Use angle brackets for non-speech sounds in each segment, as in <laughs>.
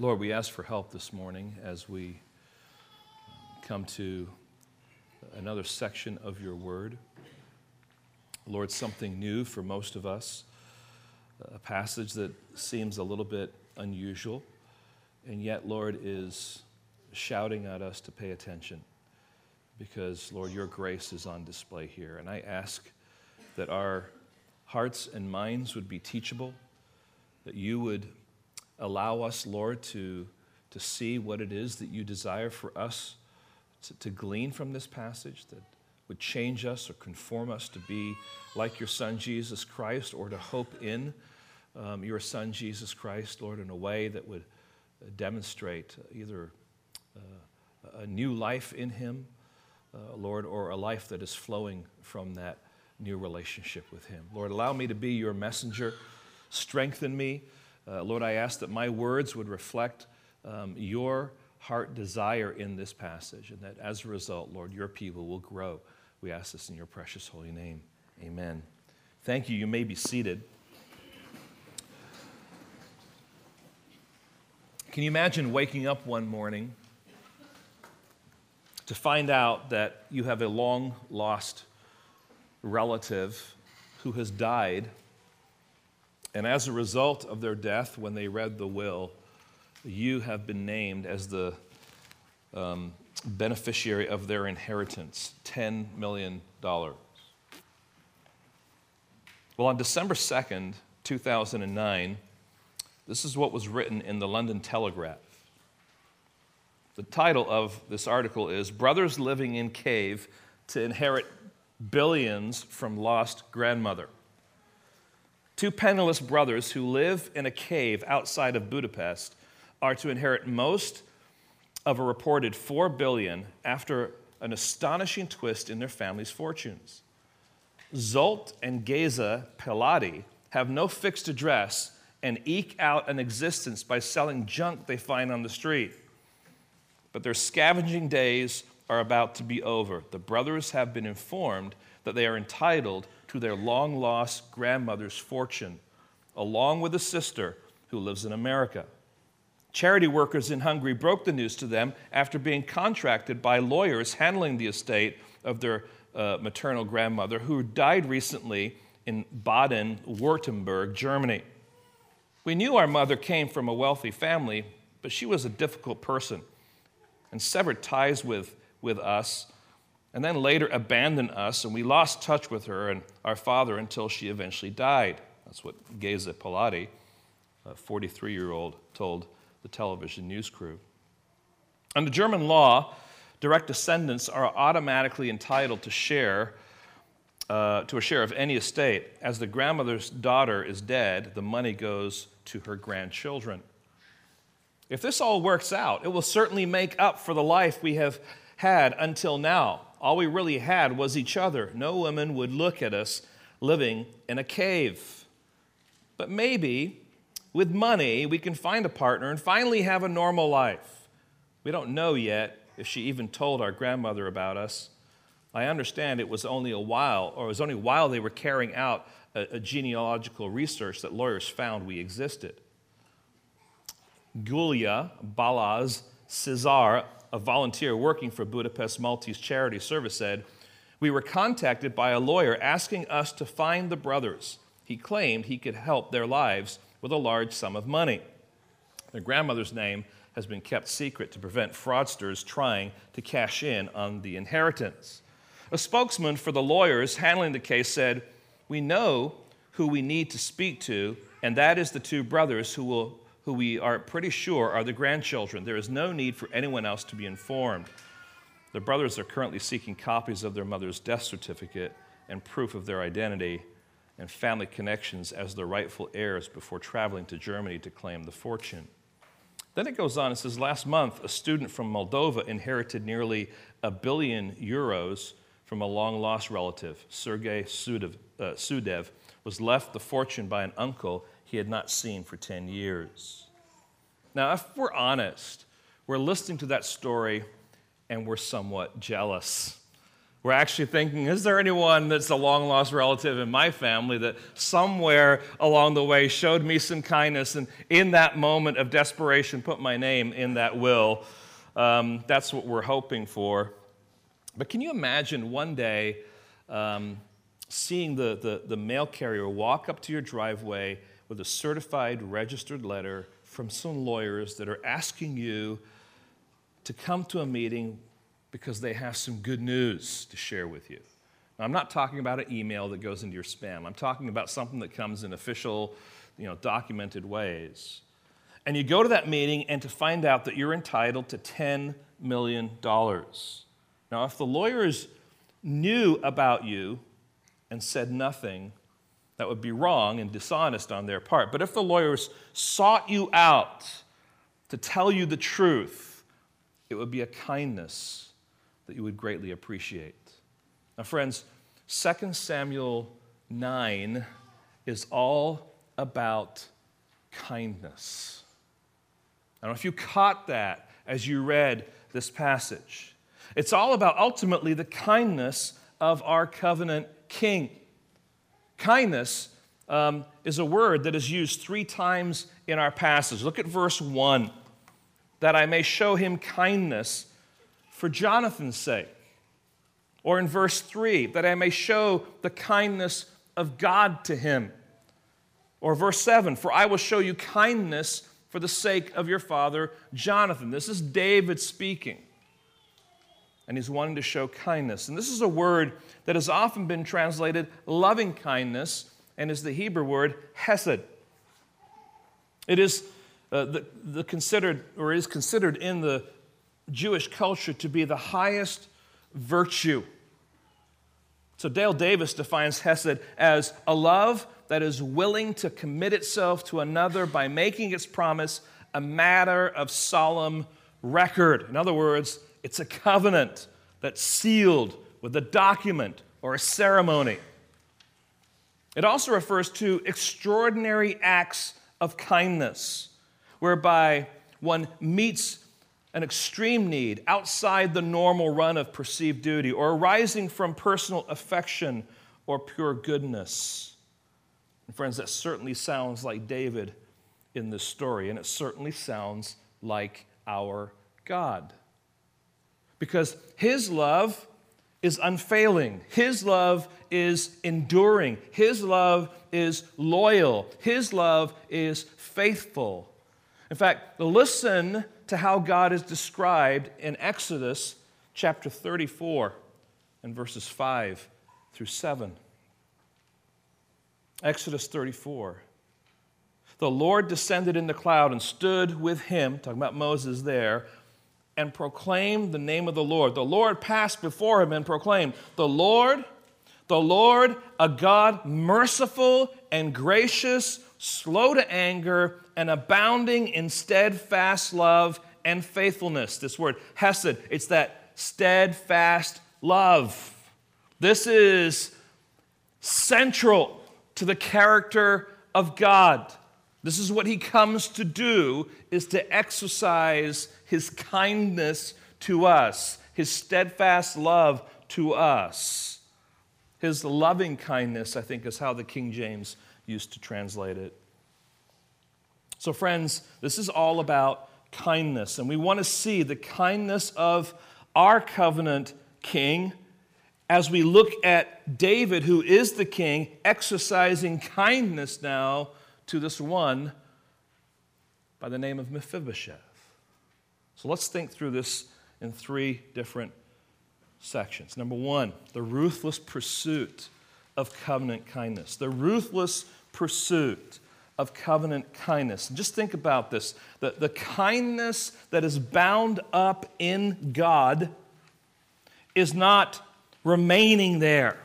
Lord, we ask for help this morning as we come to another section of your word. Lord, something new for most of us, a passage that seems a little bit unusual, and yet, Lord, is shouting at us to pay attention because, Lord, your grace is on display here. And I ask that our hearts and minds would be teachable, that you would allow us, Lord, to, to see what it is that you desire for us to, to glean from this passage that would change us or conform us to be like your Son, Jesus Christ, or to hope in um, your Son, Jesus Christ, Lord, in a way that would uh, demonstrate either uh, a new life in Him, uh, Lord, or a life that is flowing from that new relationship with Him. Lord, allow me to be your messenger. Strengthen me. Uh, Lord, I ask that my words would reflect um, your heart desire in this passage, and that as a result, Lord, your people will grow. We ask this in your precious holy name. Amen. Thank you. You may be seated. Can you imagine waking up one morning to find out that you have a long lost relative who has died and as a result of their death, when they read the will, you have been named as the um, beneficiary of their inheritance $10 million. Well, on December 2nd, 2009, this is what was written in the London Telegraph. The title of this article is Brothers Living in Cave to Inherit Billions from Lost Grandmother. Two penniless brothers who live in a cave outside of Budapest are to inherit most of a reported 4 billion after an astonishing twist in their family's fortunes. Zsolt and Geza Pilati have no fixed address and eke out an existence by selling junk they find on the street. But their scavenging days are about to be over. The brothers have been informed that they are entitled to their long lost grandmother's fortune, along with a sister who lives in America. Charity workers in Hungary broke the news to them after being contracted by lawyers handling the estate of their uh, maternal grandmother, who died recently in Baden Württemberg, Germany. We knew our mother came from a wealthy family, but she was a difficult person and severed ties with, with us and then later abandoned us, and we lost touch with her and our father until she eventually died. That's what Geza Pilati, a 43 year old, told the television news crew. Under German law, direct descendants are automatically entitled to share. Uh, to a share of any estate. As the grandmother's daughter is dead, the money goes to her grandchildren. If this all works out, it will certainly make up for the life we have had until now all we really had was each other. No woman would look at us living in a cave. But maybe with money, we can find a partner and finally have a normal life. We don't know yet if she even told our grandmother about us. I understand it was only a while, or it was only while they were carrying out a, a genealogical research that lawyers found we existed. Gulia Balaz Cesar a volunteer working for Budapest Maltese Charity Service, said, We were contacted by a lawyer asking us to find the brothers. He claimed he could help their lives with a large sum of money. Their grandmother's name has been kept secret to prevent fraudsters trying to cash in on the inheritance. A spokesman for the lawyers handling the case said, We know who we need to speak to, and that is the two brothers who will who we are pretty sure are the grandchildren. There is no need for anyone else to be informed. The brothers are currently seeking copies of their mother's death certificate and proof of their identity and family connections as the rightful heirs before traveling to Germany to claim the fortune. Then it goes on, it says, Last month, a student from Moldova inherited nearly a billion euros from a long lost relative. Sergei Sudev, uh, Sudev was left the fortune by an uncle he had not seen for 10 years. Now, if we're honest, we're listening to that story and we're somewhat jealous. We're actually thinking, is there anyone that's a long lost relative in my family that somewhere along the way showed me some kindness and in that moment of desperation put my name in that will? Um, that's what we're hoping for. But can you imagine one day um, seeing the, the, the mail carrier walk up to your driveway with a certified registered letter from some lawyers that are asking you to come to a meeting because they have some good news to share with you. Now, I'm not talking about an email that goes into your spam. I'm talking about something that comes in official, you know, documented ways. And you go to that meeting and to find out that you're entitled to $10 million. Now, if the lawyers knew about you and said nothing, that would be wrong and dishonest on their part. But if the lawyers sought you out to tell you the truth, it would be a kindness that you would greatly appreciate. Now, friends, 2 Samuel 9 is all about kindness. I don't know if you caught that as you read this passage. It's all about ultimately the kindness of our covenant king. Kindness um, is a word that is used three times in our passage. Look at verse 1 that I may show him kindness for Jonathan's sake. Or in verse 3, that I may show the kindness of God to him. Or verse 7, for I will show you kindness for the sake of your father Jonathan. This is David speaking. And he's wanting to show kindness. And this is a word that has often been translated loving kindness and is the Hebrew word hesed. It is uh, the, the considered, or is considered in the Jewish culture to be the highest virtue. So Dale Davis defines Hesed as a love that is willing to commit itself to another by making its promise a matter of solemn record. In other words, it's a covenant that's sealed with a document or a ceremony. It also refers to extraordinary acts of kindness, whereby one meets an extreme need outside the normal run of perceived duty, or arising from personal affection or pure goodness. And friends, that certainly sounds like David in this story, and it certainly sounds like our God. Because his love is unfailing, his love is enduring, his love is loyal, his love is faithful. In fact, listen to how God is described in Exodus chapter 34 and verses 5 through 7. Exodus 34. The Lord descended in the cloud and stood with him, talking about Moses there, and proclaimed the name of the Lord. The Lord passed before him and proclaimed, The Lord, the Lord, a God merciful and gracious, slow to anger, and abounding in steadfast love and faithfulness. This word, hesed, it's that steadfast love. This is central to the character of God. This is what he comes to do is to exercise his kindness to us, his steadfast love to us. His loving kindness, I think, is how the King James used to translate it. So, friends, this is all about kindness, and we want to see the kindness of our covenant king as we look at David, who is the king, exercising kindness now to this one by the name of Mephibosheth. So let's think through this in three different sections. Number one, the ruthless pursuit of covenant kindness. The ruthless pursuit of covenant kindness. And just think about this the, the kindness that is bound up in God is not remaining there,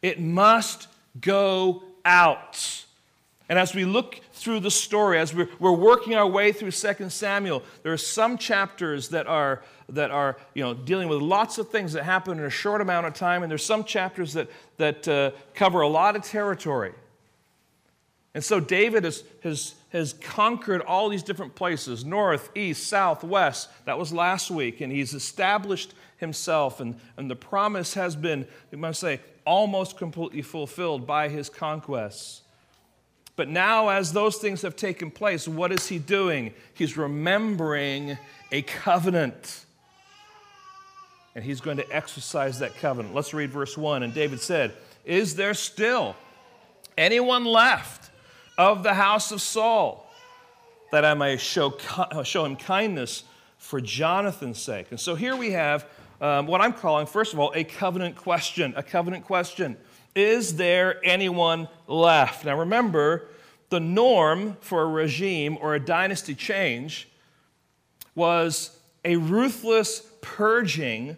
it must go out. And as we look through the story, as we're, we're working our way through 2 Samuel, there are some chapters that are, that are you know, dealing with lots of things that happen in a short amount of time, and there's some chapters that, that uh, cover a lot of territory. And so David has, has, has conquered all these different places north, east, south, west. That was last week. And he's established himself. And, and the promise has been, we must say, almost completely fulfilled by his conquests. But now, as those things have taken place, what is he doing? He's remembering a covenant. And he's going to exercise that covenant. Let's read verse 1. And David said, Is there still anyone left of the house of Saul, that I may show, show him kindness for Jonathan's sake. And so here we have um, what I'm calling, first of all, a covenant question. A covenant question. Is there anyone left? Now remember, the norm for a regime or a dynasty change was a ruthless purging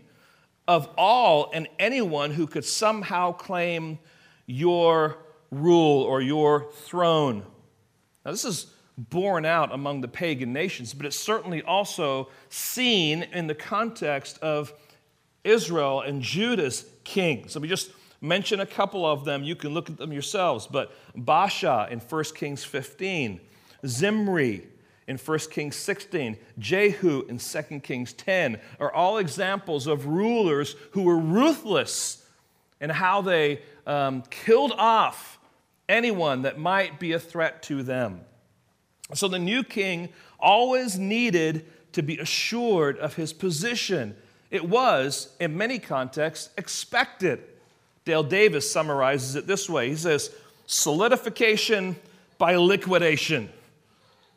of all and anyone who could somehow claim your rule or your throne. Now, this is borne out among the pagan nations, but it's certainly also seen in the context of Israel and Judah's kings. Let me just mention a couple of them. You can look at them yourselves. But Baasha in 1 Kings 15, Zimri in 1 Kings 16, Jehu in 2 Kings 10 are all examples of rulers who were ruthless in how they um, killed off anyone that might be a threat to them. So the new king always needed to be assured of his position. It was, in many contexts, expected. Dale Davis summarizes it this way he says, solidification by liquidation.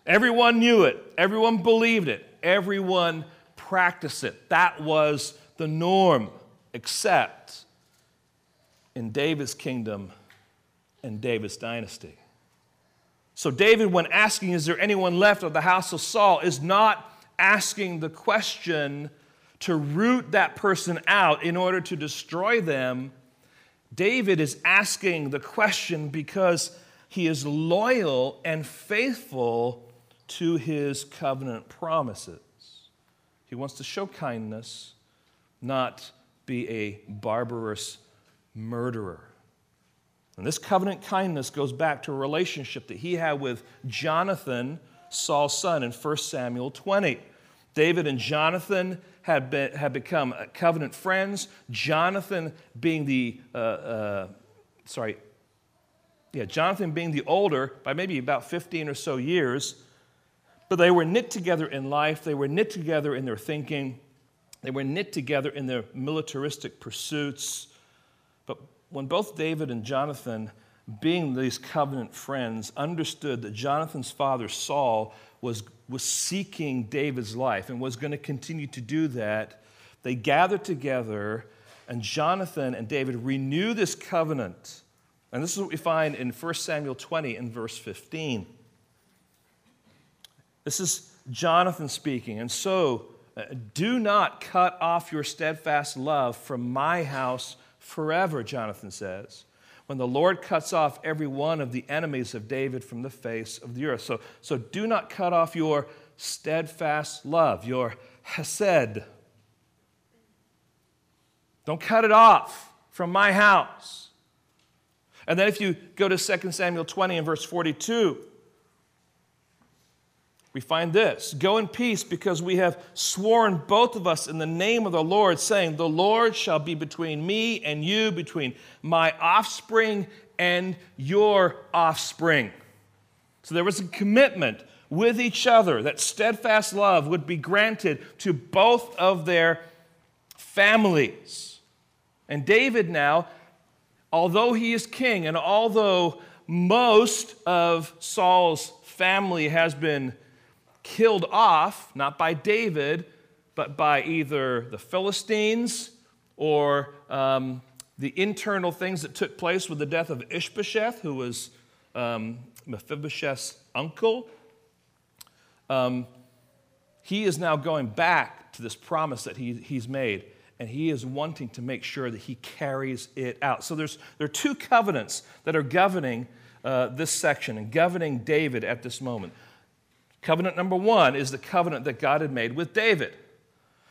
Everyone knew it, everyone believed it, everyone practiced it. That was the norm, except in David's kingdom, in David's dynasty. So, David, when asking, Is there anyone left of the house of Saul, is not asking the question to root that person out in order to destroy them. David is asking the question because he is loyal and faithful to his covenant promises. He wants to show kindness, not be a barbarous murderer. And this covenant kindness goes back to a relationship that he had with Jonathan, Saul's son, in 1 Samuel 20. David and Jonathan had, been, had become covenant friends. Jonathan being the, uh, uh, sorry, yeah, Jonathan being the older by maybe about 15 or so years. But they were knit together in life, they were knit together in their thinking, they were knit together in their militaristic pursuits. But when both David and Jonathan, being these covenant friends, understood that Jonathan's father, Saul, was, was seeking David's life and was going to continue to do that, they gathered together, and Jonathan and David renew this covenant. And this is what we find in 1 Samuel 20 and verse 15. This is Jonathan speaking. And so, uh, do not cut off your steadfast love from my house forever, Jonathan says, when the Lord cuts off every one of the enemies of David from the face of the earth. So, so do not cut off your steadfast love, your hesed. Don't cut it off from my house. And then if you go to 2 Samuel 20 and verse 42, we find this Go in peace because we have sworn both of us in the name of the Lord, saying, The Lord shall be between me and you, between my offspring and your offspring. So there was a commitment with each other that steadfast love would be granted to both of their families. And David now, although he is king, and although most of Saul's family has been killed off, not by David, but by either the Philistines or um, the internal things that took place with the death of Ishbosheth, who was um, Mephibosheth's uncle. Um, he is now going back to this promise that he, he's made, and he is wanting to make sure that he carries it out. So there's, there are two covenants that are governing uh, this section and governing David at this moment. Covenant number one is the covenant that God had made with David,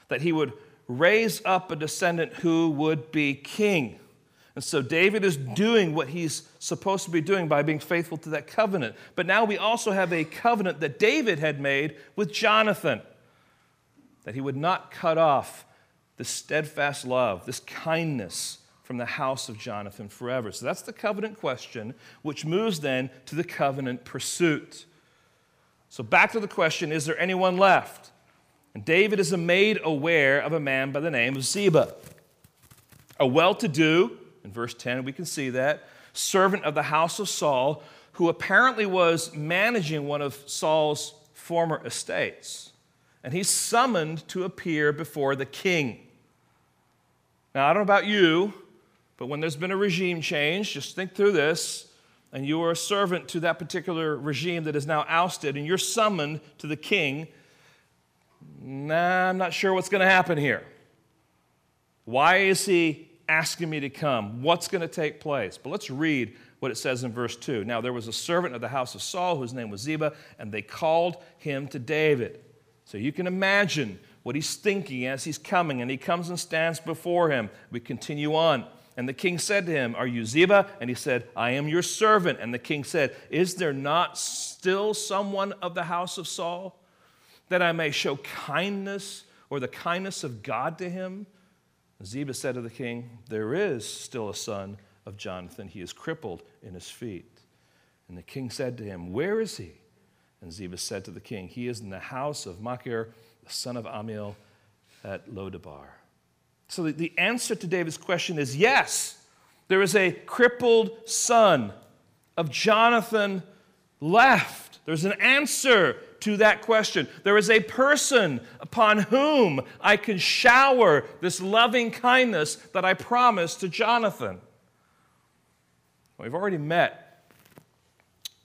that he would raise up a descendant who would be king. And so David is doing what he's supposed to be doing by being faithful to that covenant. But now we also have a covenant that David had made with Jonathan that he would not cut off the steadfast love, this kindness from the house of Jonathan forever. So that's the covenant question, which moves then to the covenant pursuit. So back to the question is there anyone left? And David is made aware of a man by the name of Ziba, a well to do, in verse 10, we can see that. Servant of the house of Saul, who apparently was managing one of Saul's former estates. And he's summoned to appear before the king. Now, I don't know about you, but when there's been a regime change, just think through this, and you are a servant to that particular regime that is now ousted, and you're summoned to the king, nah, I'm not sure what's going to happen here. Why is he asking me to come. What's going to take place? But let's read what it says in verse 2. Now, there was a servant of the house of Saul whose name was Ziba, and they called him to David. So you can imagine what he's thinking as he's coming, and he comes and stands before him. We continue on. And the king said to him, Are you Ziba? And he said, I am your servant. And the king said, Is there not still someone of the house of Saul that I may show kindness or the kindness of God to him? Ziba said to the king, There is still a son of Jonathan. He is crippled in his feet. And the king said to him, Where is he? And Ziba said to the king, He is in the house of Machir, the son of Amiel, at Lodabar. So the answer to David's question is yes, there is a crippled son of Jonathan left. There's an answer to that question. There is a person upon whom I can shower this loving kindness that I promised to Jonathan. We've already met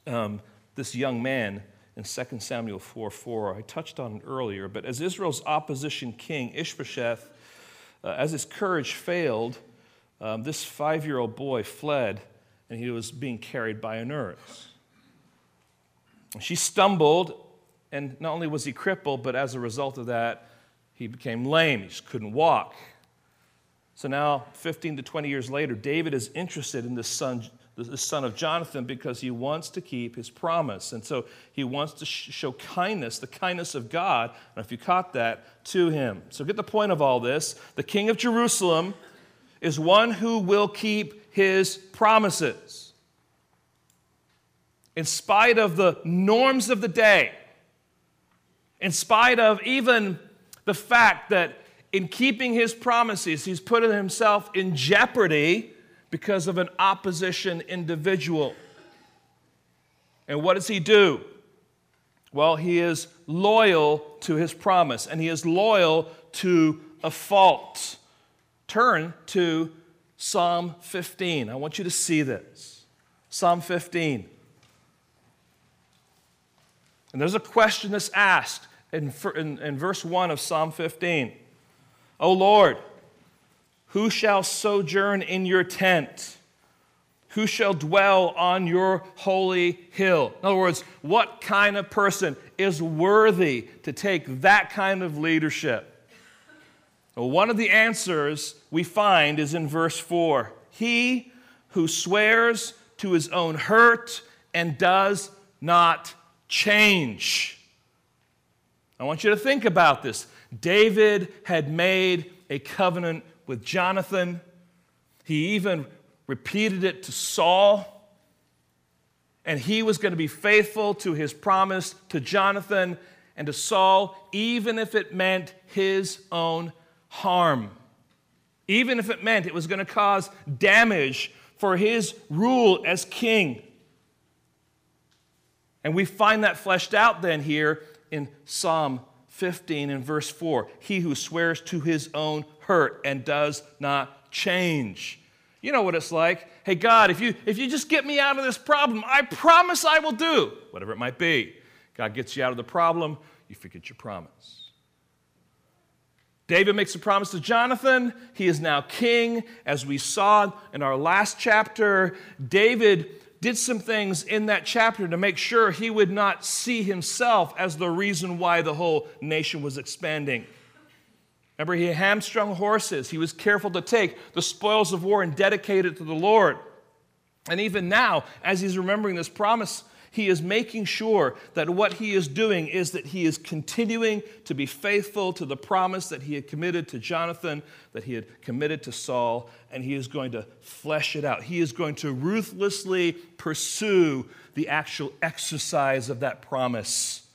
um, this young man in 2 Samuel 4 4. I touched on it earlier, but as Israel's opposition king, Ishbosheth, uh, as his courage failed, um, this five year old boy fled and he was being carried by a nurse. She stumbled and not only was he crippled, but as a result of that, he became lame. He just couldn't walk. So now, 15 to 20 years later, David is interested in this son, the son of Jonathan because he wants to keep his promise. And so he wants to show kindness, the kindness of God, and if you caught that, to him. So get the point of all this. The king of Jerusalem is one who will keep his promises. In spite of the norms of the day, in spite of even the fact that in keeping his promises, he's putting himself in jeopardy because of an opposition individual. And what does he do? Well, he is loyal to his promise and he is loyal to a fault. Turn to Psalm 15. I want you to see this. Psalm 15. And there's a question that's asked in, in, in verse 1 of Psalm 15. O Lord, who shall sojourn in your tent? Who shall dwell on your holy hill? In other words, what kind of person is worthy to take that kind of leadership? Well, one of the answers we find is in verse 4 He who swears to his own hurt and does not change. I want you to think about this. David had made a covenant with Jonathan, he even repeated it to Saul. And he was going to be faithful to his promise to Jonathan and to Saul, even if it meant his own harm. Even if it meant it was going to cause damage for his rule as king. And we find that fleshed out then here in Psalm 15 and verse 4 He who swears to his own hurt and does not change. You know what it's like. Hey, God, if you, if you just get me out of this problem, I promise I will do whatever it might be. God gets you out of the problem, you forget your promise. David makes a promise to Jonathan. He is now king. As we saw in our last chapter, David did some things in that chapter to make sure he would not see himself as the reason why the whole nation was expanding. Remember, he hamstrung horses. He was careful to take the spoils of war and dedicate it to the Lord. And even now, as he's remembering this promise, he is making sure that what he is doing is that he is continuing to be faithful to the promise that he had committed to Jonathan, that he had committed to Saul, and he is going to flesh it out. He is going to ruthlessly pursue the actual exercise of that promise.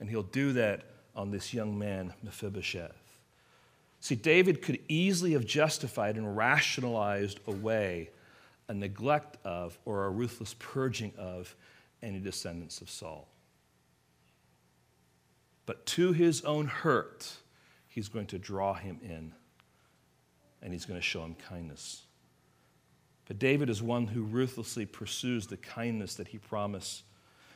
And he'll do that on this young man, Mephibosheth. See, David could easily have justified and rationalized away a neglect of or a ruthless purging of any descendants of Saul. But to his own hurt, he's going to draw him in and he's going to show him kindness. But David is one who ruthlessly pursues the kindness that he promised.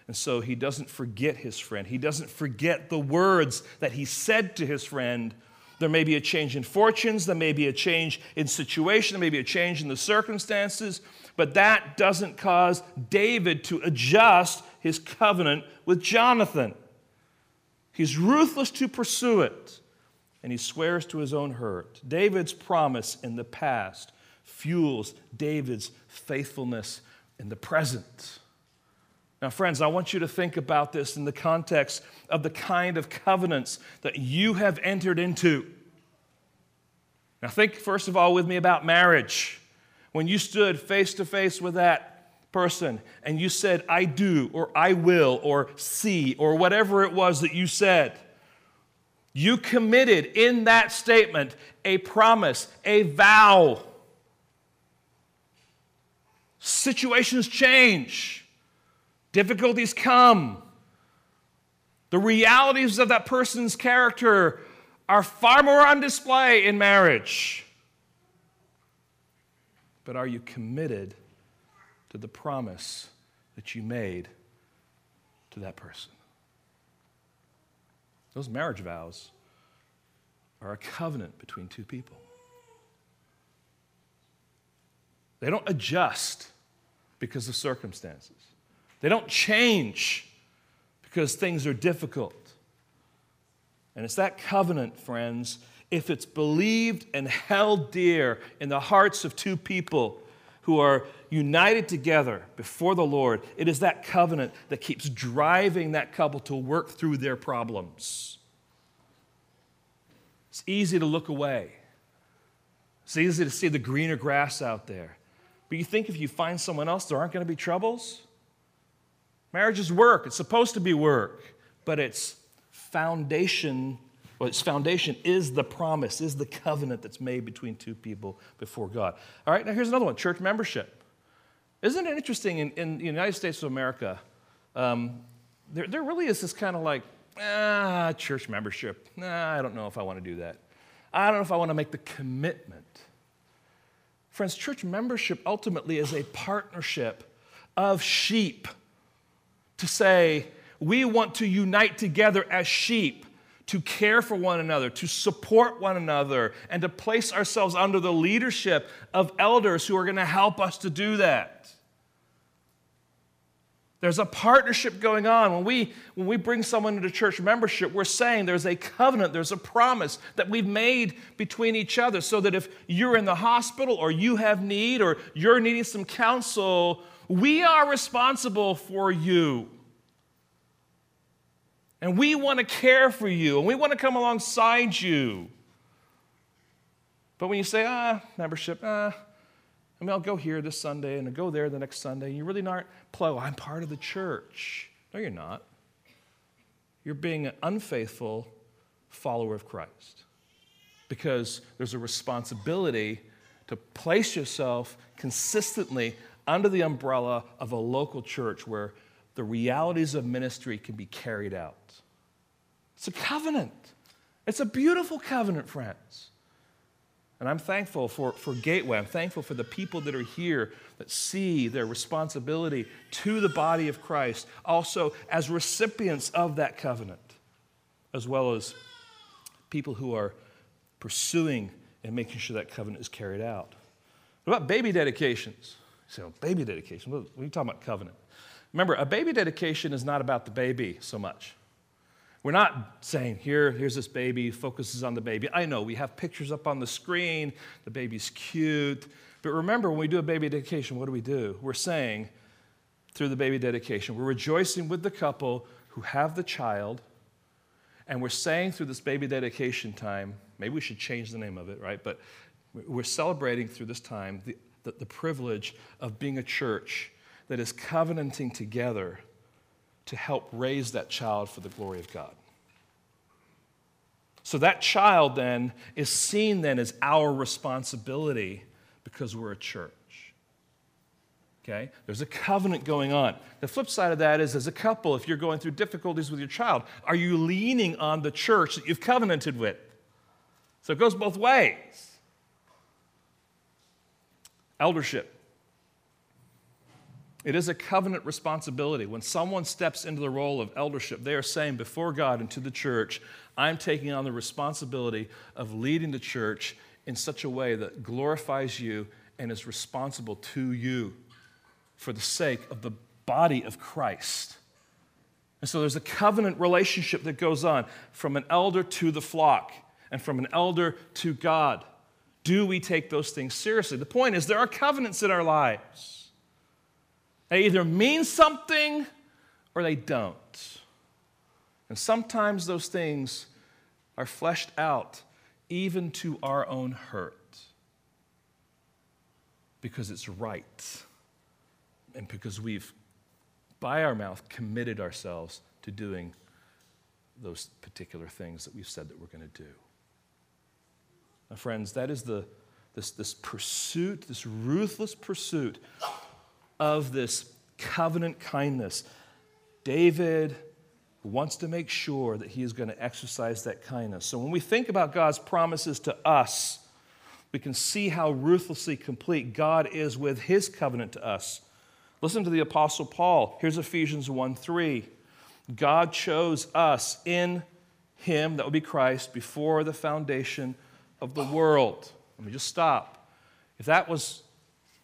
And so he doesn't forget his friend. He doesn't forget the words that he said to his friend. There may be a change in fortunes, there may be a change in situation, there may be a change in the circumstances, but that doesn't cause David to adjust his covenant with Jonathan. He's ruthless to pursue it, and he swears to his own hurt. David's promise in the past fuels David's faithfulness in the present. Now, friends, I want you to think about this in the context of the kind of covenants that you have entered into. Now, think first of all with me about marriage when you stood face to face with that person and you said, I do, or I will, or see, or whatever it was that you said, you committed in that statement a promise, a vow. Situations change, difficulties come. The realities of that person's character are far more on display in marriage but are you committed to the promise that you made to that person? Those marriage vows are a covenant between two people. They don't adjust because of circumstances. They don't change because things are difficult. And it's that covenant, friends, if it's believed and held dear in the hearts of two people who are united together before the Lord, it is that covenant that keeps driving that couple to work through their problems. It's easy to look away, it's easy to see the greener grass out there. But you think if you find someone else, there aren't going to be troubles? Marriage is work, it's supposed to be work, but its foundation well, its foundation is the promise, is the covenant that's made between two people before God. All right, now here's another one church membership. Isn't it interesting in, in the United States of America? Um, there, there really is this kind of like, ah, church membership. Nah, I don't know if I want to do that. I don't know if I want to make the commitment. Friends, church membership ultimately is a partnership of sheep to say, we want to unite together as sheep to care for one another, to support one another, and to place ourselves under the leadership of elders who are going to help us to do that. There's a partnership going on. When we, when we bring someone into church membership, we're saying there's a covenant, there's a promise that we've made between each other so that if you're in the hospital or you have need or you're needing some counsel, we are responsible for you. And we want to care for you and we want to come alongside you. But when you say, ah, membership, ah, I mean, I'll go here this Sunday and I'll go there the next Sunday, and you really aren't play, I'm part of the church. No, you're not. You're being an unfaithful follower of Christ because there's a responsibility to place yourself consistently under the umbrella of a local church where the realities of ministry can be carried out. It's a covenant. It's a beautiful covenant, friends. And I'm thankful for, for Gateway. I'm thankful for the people that are here that see their responsibility to the body of Christ, also as recipients of that covenant, as well as people who are pursuing and making sure that covenant is carried out. What about baby dedications? So, baby dedication. What are you talking about covenant? Remember, a baby dedication is not about the baby so much. We're not saying, here, here's this baby, focuses on the baby. I know we have pictures up on the screen, the baby's cute. But remember, when we do a baby dedication, what do we do? We're saying, through the baby dedication, we're rejoicing with the couple who have the child, and we're saying through this baby dedication time, maybe we should change the name of it, right? But we're celebrating through this time the, the, the privilege of being a church that is covenanting together to help raise that child for the glory of God. So that child then is seen then as our responsibility because we're a church. Okay? There's a covenant going on. The flip side of that is as a couple, if you're going through difficulties with your child, are you leaning on the church that you've covenanted with? So it goes both ways. Eldership. It is a covenant responsibility. When someone steps into the role of eldership, they are saying before God and to the church, I'm taking on the responsibility of leading the church in such a way that glorifies you and is responsible to you for the sake of the body of Christ. And so there's a covenant relationship that goes on from an elder to the flock and from an elder to God. Do we take those things seriously? The point is, there are covenants in our lives. They either mean something or they don't. And sometimes those things are fleshed out even to our own hurt because it's right and because we've, by our mouth, committed ourselves to doing those particular things that we've said that we're going to do. Now, friends, that is the, this, this pursuit, this ruthless pursuit of this covenant kindness. David wants to make sure that he is going to exercise that kindness. So when we think about God's promises to us, we can see how ruthlessly complete God is with his covenant to us. Listen to the Apostle Paul. Here's Ephesians 1 3. God chose us in him, that would be Christ, before the foundation of the world. Let me just stop. If that was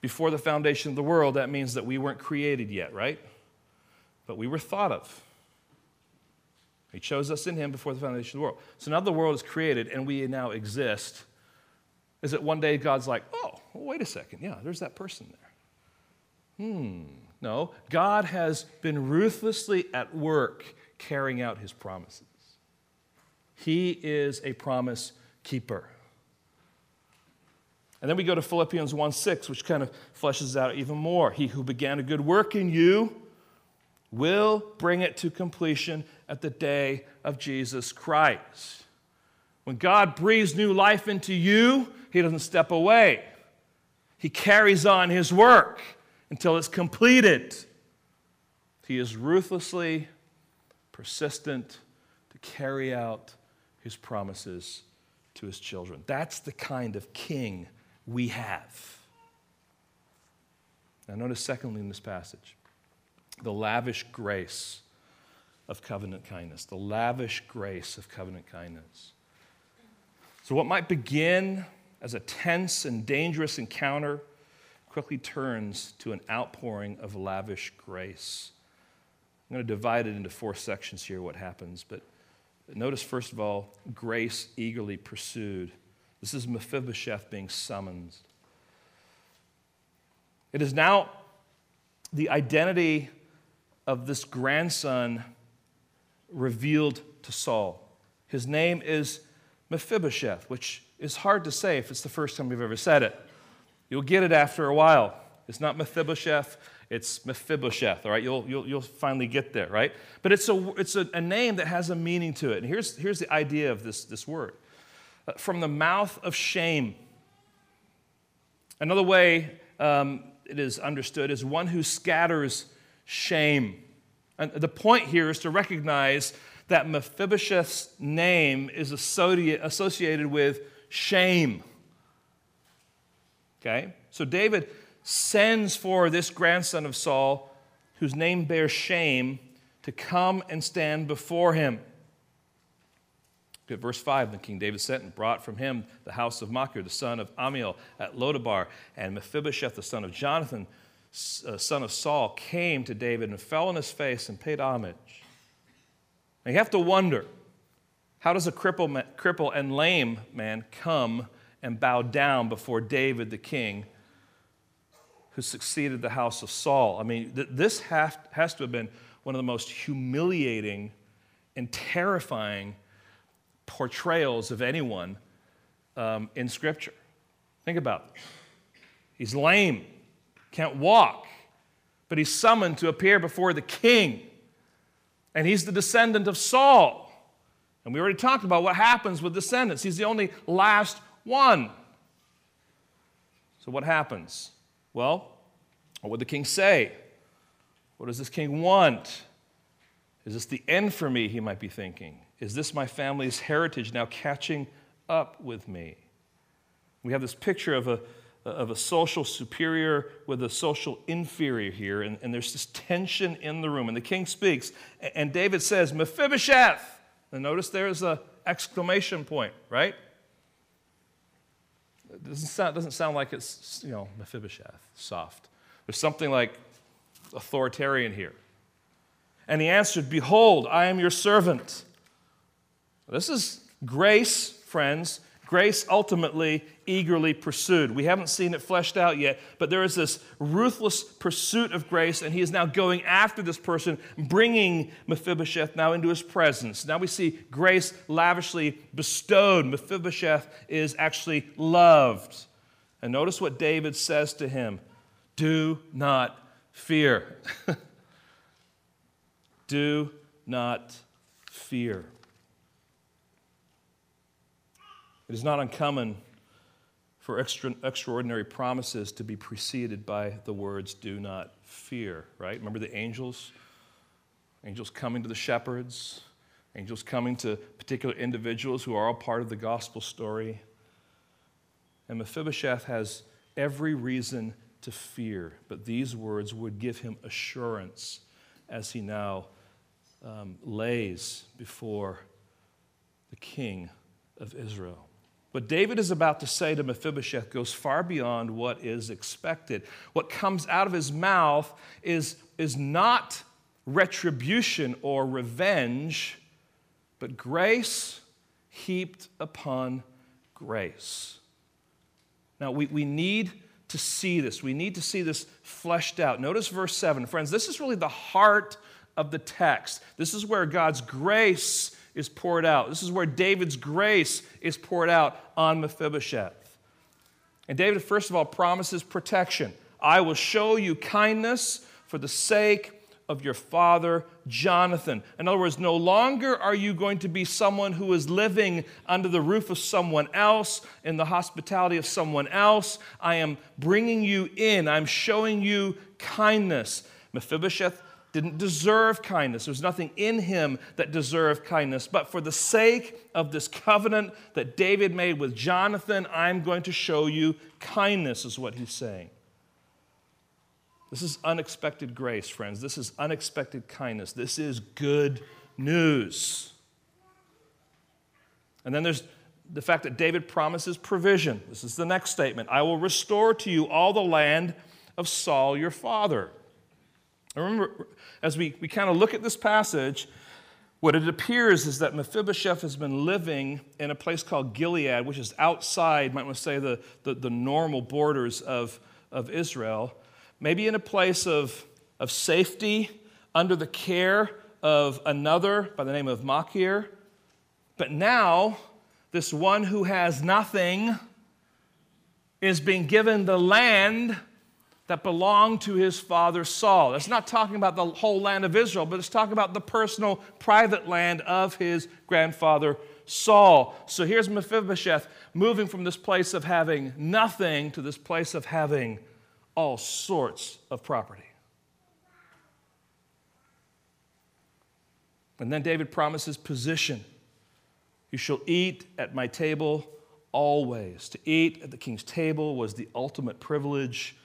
before the foundation of the world, that means that we weren't created yet, right? But we were thought of. He chose us in Him before the foundation of the world. So now the world is created and we now exist. Is it one day God's like, oh, well, wait a second. Yeah, there's that person there. Hmm. No, God has been ruthlessly at work carrying out His promises. He is a promise keeper. And then we go to Philippians 1 6, which kind of fleshes out even more. He who began a good work in you will bring it to completion at the day of Jesus Christ. When God breathes new life into you, He doesn't step away. He carries on His work until it's completed. He is ruthlessly persistent to carry out His promises to His children. That's the kind of king we have. Now, notice, secondly, in this passage, the lavish grace of covenant kindness. The lavish grace of covenant kindness. So, what might begin as a tense and dangerous encounter quickly turns to an outpouring of lavish grace. I'm going to divide it into four sections here, what happens. But notice, first of all, grace eagerly pursued. This is Mephibosheth being summoned. It is now the identity of this grandson revealed to Saul. His name is Mephibosheth, which is hard to say if it's the first time we've ever said it. You'll get it after a while. It's not Mephibosheth, it's Mephibosheth, all right? You'll, you'll, you'll finally get there, right? But it's, a, it's a, a name that has a meaning to it. And here's, here's the idea of this, this word from the mouth of shame. Another way um, it is understood is one who scatters shame. And the point here is to recognize that Mephibosheth's name is associated with shame. Okay? So David sends for this grandson of Saul, whose name bears shame, to come and stand before him. At verse 5, then King David sent and brought from him the house of Machir, the son of Amiel, at Lodabar, and Mephibosheth, the son of Jonathan, uh, son of Saul, came to David and fell on his face and paid homage. Now you have to wonder how does a cripple, cripple and lame man come and bow down before David the king who succeeded the house of Saul? I mean, th- this has, has to have been one of the most humiliating and terrifying portrayals of anyone um, in Scripture. Think about it. He's lame, can't walk, but he's summoned to appear before the king. And he's the descendant of Saul. And we already talked about what happens with descendants. He's the only last one. So, what happens? Well, what would the king say? What does this king want? Is this the end for me? He might be thinking. Is this my family's heritage now catching up with me? We have this picture of a, of a social superior with a social inferior here, and, and there's this tension in the room. And the king speaks, and David says, Mephibosheth. And notice there's an exclamation point, right? It doesn't sound, doesn't sound like it's, you know, Mephibosheth, soft. There's something like authoritarian here. And he answered, Behold, I am your servant. This is grace, friends, Grace ultimately eagerly pursued. We haven't seen it fleshed out yet, but there is this ruthless pursuit of grace, and he is now going after this person, bringing Mephibosheth now into his presence. Now we see grace lavishly bestowed. Mephibosheth is actually loved. And notice what David says to him Do not fear. <laughs> Do not fear. It is not uncommon for extra, extraordinary promises to be preceded by the words, do not fear, right? Remember the angels? Angels coming to the shepherds, angels coming to particular individuals who are all part of the gospel story. And Mephibosheth has every reason to fear, but these words would give him assurance as he now um, lays before the king of Israel. What David is about to say to Mephibosheth goes far beyond what is expected. What comes out of his mouth is, is not retribution or revenge, but grace heaped upon grace. Now, we, we need to see this. We need to see this fleshed out. Notice verse 7. Friends, this is really the heart of the text. This is where God's grace is poured out. This is where David's grace is poured out on Mephibosheth. And David, first of all, promises protection. I will show you kindness for the sake of your father Jonathan. In other words, no longer are you going to be someone who is living under the roof of someone else, in the hospitality of someone else. I am bringing you in, I'm showing you kindness. Mephibosheth didn't deserve kindness. There's nothing in him that deserved kindness. But for the sake of this covenant that David made with Jonathan, I'm going to show you kindness, is what he's saying. This is unexpected grace, friends. This is unexpected kindness. This is good news. And then there's the fact that David promises provision. This is the next statement I will restore to you all the land of Saul your father. Remember, as we, we kind of look at this passage, what it appears is that Mephibosheth has been living in a place called Gilead, which is outside, might want to say, the, the, the normal borders of, of Israel. Maybe in a place of, of safety under the care of another by the name of Machir. But now, this one who has nothing is being given the land that belonged to his father Saul. It's not talking about the whole land of Israel, but it's talking about the personal, private land of his grandfather Saul. So here's Mephibosheth moving from this place of having nothing to this place of having all sorts of property. And then David promises position. You shall eat at my table always. To eat at the king's table was the ultimate privilege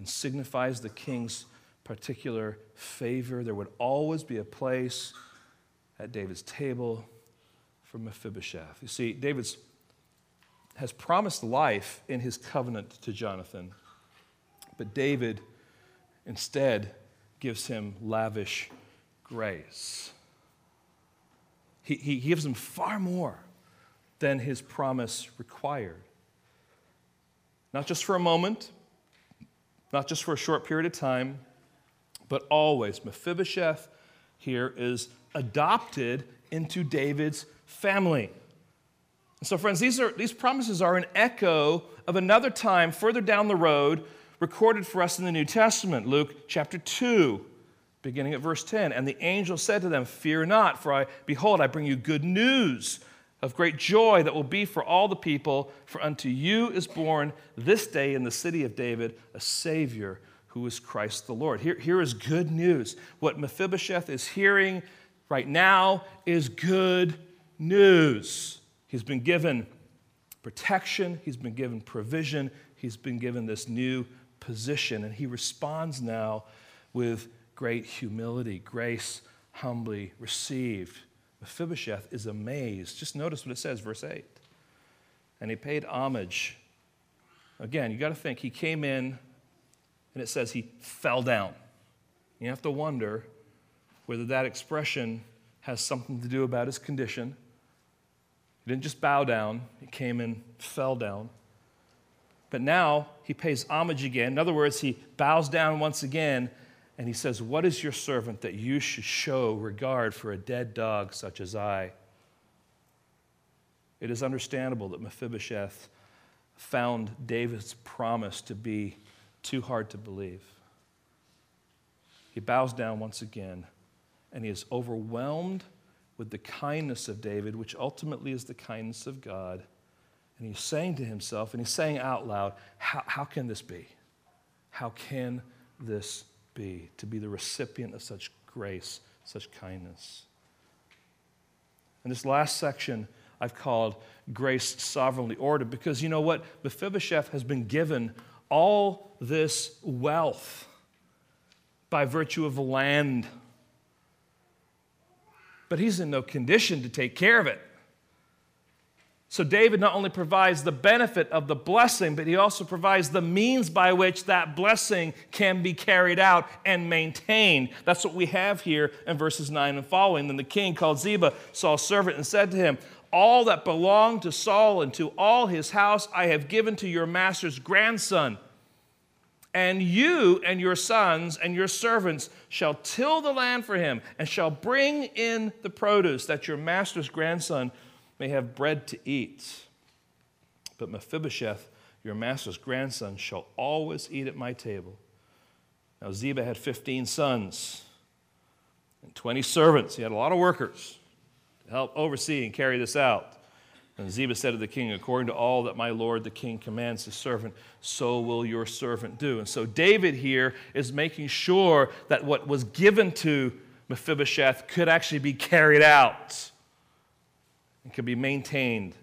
and signifies the king's particular favor. There would always be a place at David's table for Mephibosheth. You see, David has promised life in his covenant to Jonathan, but David instead gives him lavish grace. He, he gives him far more than his promise required. Not just for a moment, not just for a short period of time, but always. Mephibosheth here is adopted into David's family. So, friends, these, are, these promises are an echo of another time further down the road recorded for us in the New Testament, Luke chapter 2, beginning at verse 10. And the angel said to them, Fear not, for I, behold, I bring you good news of great joy that will be for all the people. For unto you is born this day in the city of David a Savior who is Christ the Lord. Here, here is good news. What Mephibosheth is hearing right now is good news. He's been given protection, he's been given provision, he's been given this new position, and he responds now with great humility, grace humbly received. Mephibosheth is amazed. Just notice what it says, verse 8. And he paid homage. Again, you got to think, he came in and it says he fell down. You have to wonder whether that expression has something to do about his condition. He didn't just bow down, he came and fell down. But now he pays homage again. In other words, he bows down once again and he says, What is your servant that you should show regard for a dead dog such as I? It is understandable that Mephibosheth found David's promise to be too hard to believe. He bows down once again and he is overwhelmed with the kindness of David, which ultimately is the kindness of God. And he's saying to himself, and he's saying out loud, How, how can this be? How can this be? To be the recipient of such grace, such kindness. And this last section I've called Grace Sovereignly Ordered because you know what? Mephibosheth has been given all this wealth by virtue of land. But he's in no condition to take care of it. So, David not only provides the benefit of the blessing, but he also provides the means by which that blessing can be carried out and maintained. That's what we have here in verses 9 and following. Then the king called Ziba, Saul's servant, and said to him, All that belonged to Saul and to all his house I have given to your master's grandson. And you and your sons and your servants shall till the land for him, and shall bring in the produce, that your master's grandson may have bread to eat. But Mephibosheth, your master's grandson, shall always eat at my table. Now, Ziba had 15 sons and 20 servants. He had a lot of workers to help oversee and carry this out. And Ziba said to the king, According to all that my lord the king commands his servant, so will your servant do. And so David here is making sure that what was given to Mephibosheth could actually be carried out and could be maintained,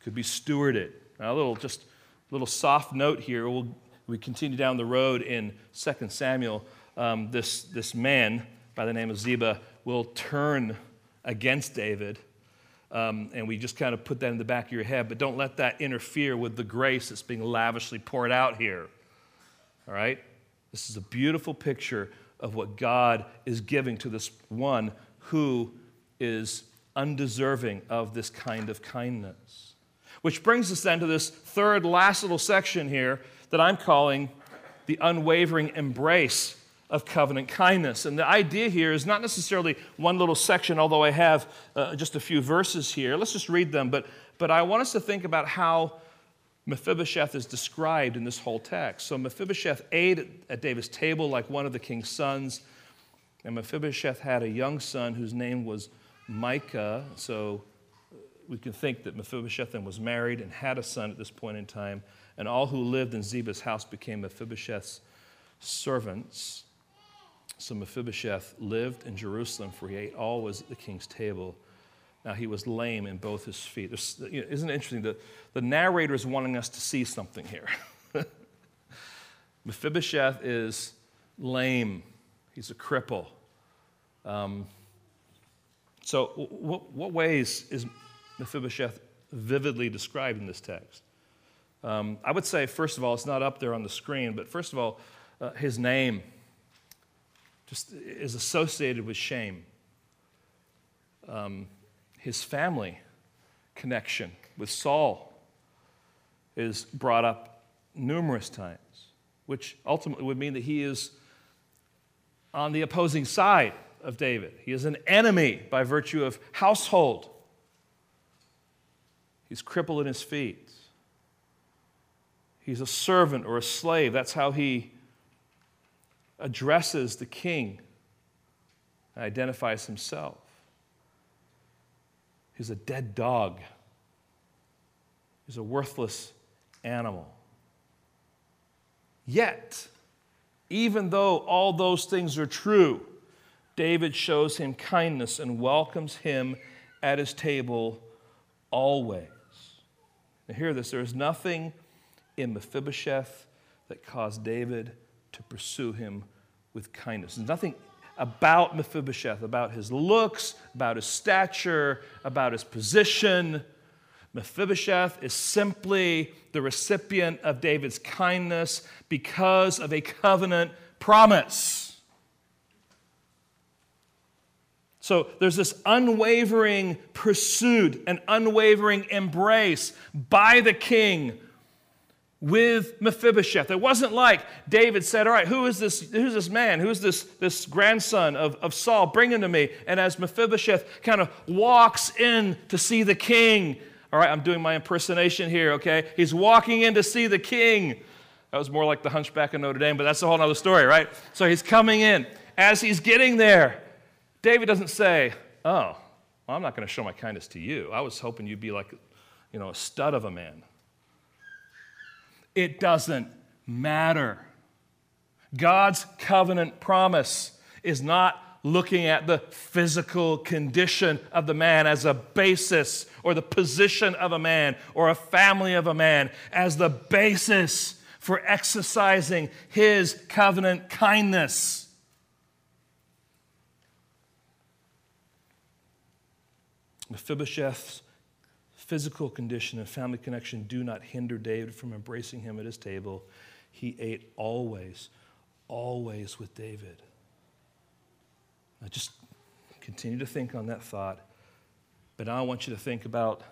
could be stewarded. Now, a little, just a little soft note here. We'll, we continue down the road in 2 Samuel. Um, this, this man by the name of Ziba will turn against David um, and we just kind of put that in the back of your head, but don't let that interfere with the grace that's being lavishly poured out here. All right? This is a beautiful picture of what God is giving to this one who is undeserving of this kind of kindness. Which brings us then to this third, last little section here that I'm calling the unwavering embrace of covenant kindness. And the idea here is not necessarily one little section, although I have uh, just a few verses here. Let's just read them. But, but I want us to think about how Mephibosheth is described in this whole text. So Mephibosheth ate at David's table like one of the king's sons. And Mephibosheth had a young son whose name was Micah. So we can think that Mephibosheth then was married and had a son at this point in time. And all who lived in Ziba's house became Mephibosheth's servants. So Mephibosheth lived in Jerusalem, for he ate always at the king's table. Now he was lame in both his feet. You know, isn't it interesting? that the narrator is wanting us to see something here. <laughs> Mephibosheth is lame, he's a cripple. Um, so, what, what, ways is Mephibosheth vividly described in this text? Um, I would say, first of all, it's not up there on the screen, but first of all, uh, his name just is associated with shame. Um, his family connection with Saul is brought up numerous times, which ultimately would mean that he is on the opposing side of David. He is an enemy by virtue of household. He's crippled in his feet. He's a servant or a slave. That's how he addresses the king and identifies himself. He's a dead dog, he's a worthless animal. Yet, even though all those things are true, David shows him kindness and welcomes him at his table always. Now, hear this there is nothing in Mephibosheth that caused David to pursue him with kindness. There's nothing about Mephibosheth, about his looks, about his stature, about his position. Mephibosheth is simply the recipient of David's kindness because of a covenant promise. So there's this unwavering pursuit, an unwavering embrace by the king with Mephibosheth. It wasn't like David said, All right, who is this, who's this man? Who's this, this grandson of, of Saul? Bring him to me. And as Mephibosheth kind of walks in to see the king, all right, I'm doing my impersonation here, okay? He's walking in to see the king. That was more like the hunchback of Notre Dame, but that's a whole other story, right? So he's coming in. As he's getting there, David doesn't say, Oh, well, I'm not going to show my kindness to you. I was hoping you'd be like, you know, a stud of a man. It doesn't matter. God's covenant promise is not looking at the physical condition of the man as a basis or the position of a man or a family of a man as the basis for exercising his covenant kindness. Mephibosheth's physical condition and family connection do not hinder David from embracing him at his table. He ate always, always with David. Now just continue to think on that thought. But now I want you to think about,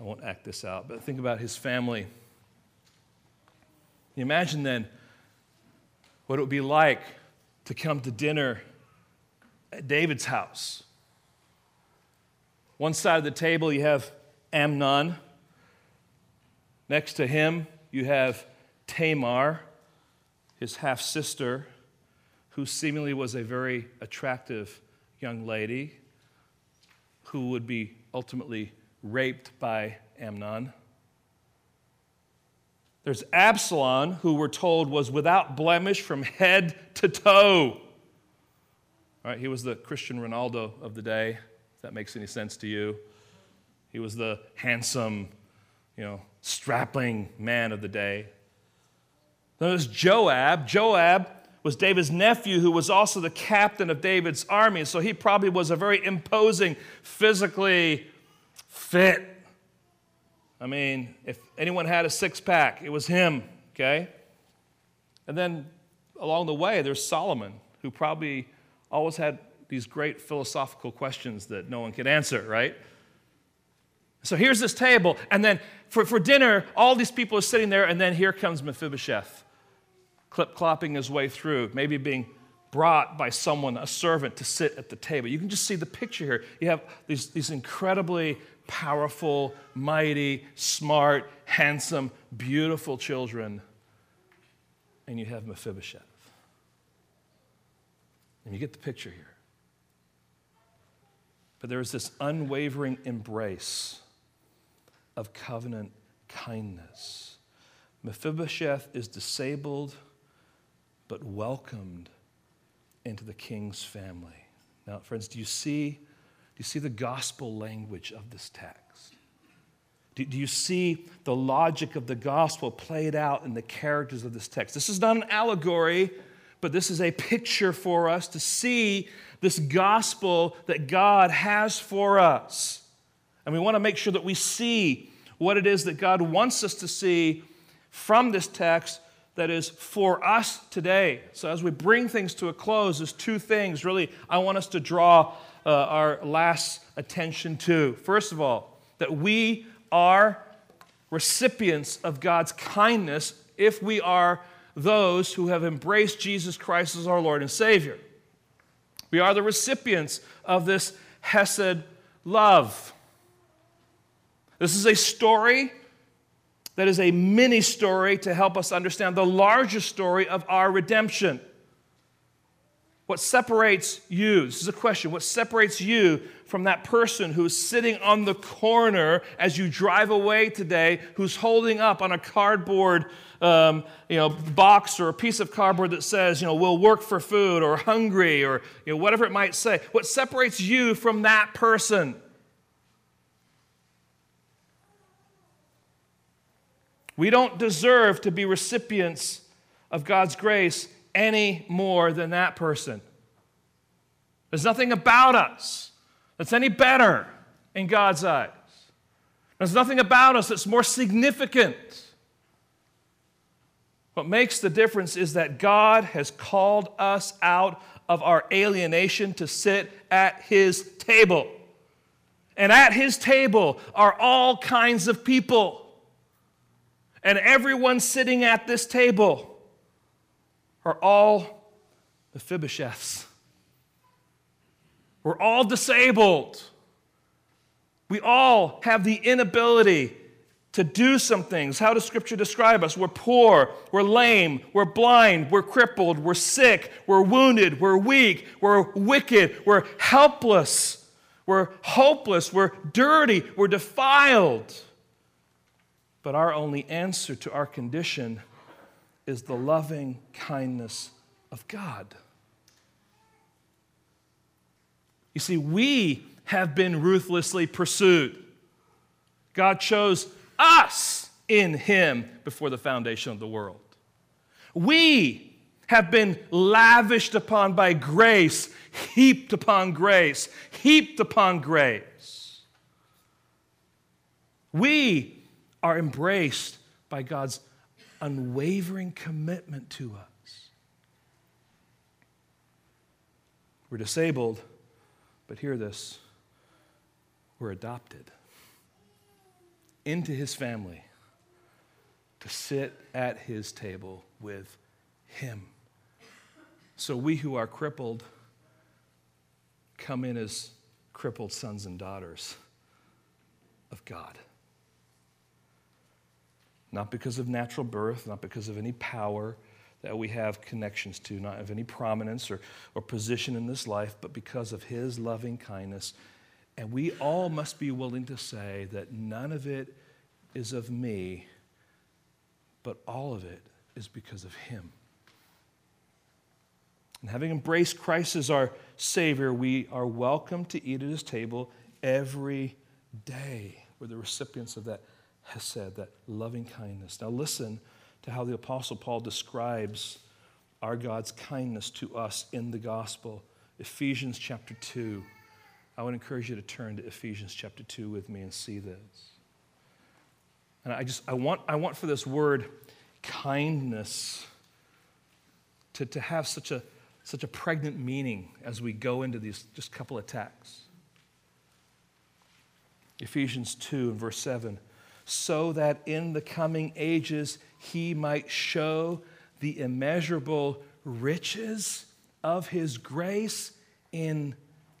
I won't act this out, but think about his family. Imagine then what it would be like to come to dinner at David's house one side of the table, you have Amnon. Next to him, you have Tamar, his half sister, who seemingly was a very attractive young lady who would be ultimately raped by Amnon. There's Absalom, who we're told was without blemish from head to toe. All right, he was the Cristiano Ronaldo of the day that makes any sense to you. He was the handsome, you know, strapping man of the day. Then there's Joab. Joab was David's nephew, who was also the captain of David's army. So he probably was a very imposing, physically fit. I mean, if anyone had a six pack, it was him, okay? And then along the way, there's Solomon, who probably always had these great philosophical questions that no one could answer, right? So here's this table, and then for, for dinner, all these people are sitting there, and then here comes Mephibosheth, clip clopping his way through, maybe being brought by someone, a servant, to sit at the table. You can just see the picture here. You have these, these incredibly powerful, mighty, smart, handsome, beautiful children, and you have Mephibosheth. And you get the picture here. But there is this unwavering embrace of covenant kindness. Mephibosheth is disabled but welcomed into the king's family. Now, friends, do you see, do you see the gospel language of this text? Do, do you see the logic of the gospel played out in the characters of this text? This is not an allegory, but this is a picture for us to see this gospel that God has for us. And we want to make sure that we see what it is that God wants us to see from this text that is for us today. So, as we bring things to a close, there's two things really I want us to draw uh, our last attention to. First of all, that we are recipients of God's kindness if we are those who have embraced Jesus Christ as our Lord and Savior. We are the recipients of this Hesed love. This is a story that is a mini story to help us understand the larger story of our redemption. What separates you, this is a question, what separates you from that person who's sitting on the corner as you drive away today, who's holding up on a cardboard um, you know, box or a piece of cardboard that says, you know, we'll work for food or hungry or you know, whatever it might say. What separates you from that person? We don't deserve to be recipients of God's grace any more than that person. There's nothing about us that's any better in God's eyes. There's nothing about us that's more significant. What makes the difference is that God has called us out of our alienation to sit at His table. And at His table are all kinds of people. And everyone sitting at this table are all Mephibosheths. We're all disabled. We all have the inability to do some things. How does Scripture describe us? We're poor, we're lame, we're blind, we're crippled, we're sick, we're wounded, we're weak, we're wicked, we're helpless, we're hopeless, we're dirty, we're defiled. But our only answer to our condition is the loving kindness of God. You see, we have been ruthlessly pursued. God chose us in Him before the foundation of the world. We have been lavished upon by grace, heaped upon grace, heaped upon grace. We are embraced by God's unwavering commitment to us. We're disabled, but hear this we're adopted into his family to sit at his table with him. So we who are crippled come in as crippled sons and daughters of God. Not because of natural birth, not because of any power that we have connections to, not of any prominence or, or position in this life, but because of His loving kindness. And we all must be willing to say that none of it is of me, but all of it is because of Him. And having embraced Christ as our Savior, we are welcome to eat at His table every day. We're the recipients of that hesed, that loving kindness. Now, listen to how the Apostle Paul describes our God's kindness to us in the gospel. Ephesians chapter 2. I would encourage you to turn to Ephesians chapter 2 with me and see this. And I just, I want, I want for this word kindness to, to have such a, such a pregnant meaning as we go into these just couple of texts. Ephesians 2 and verse 7 so that in the coming ages he might show the immeasurable riches of his grace in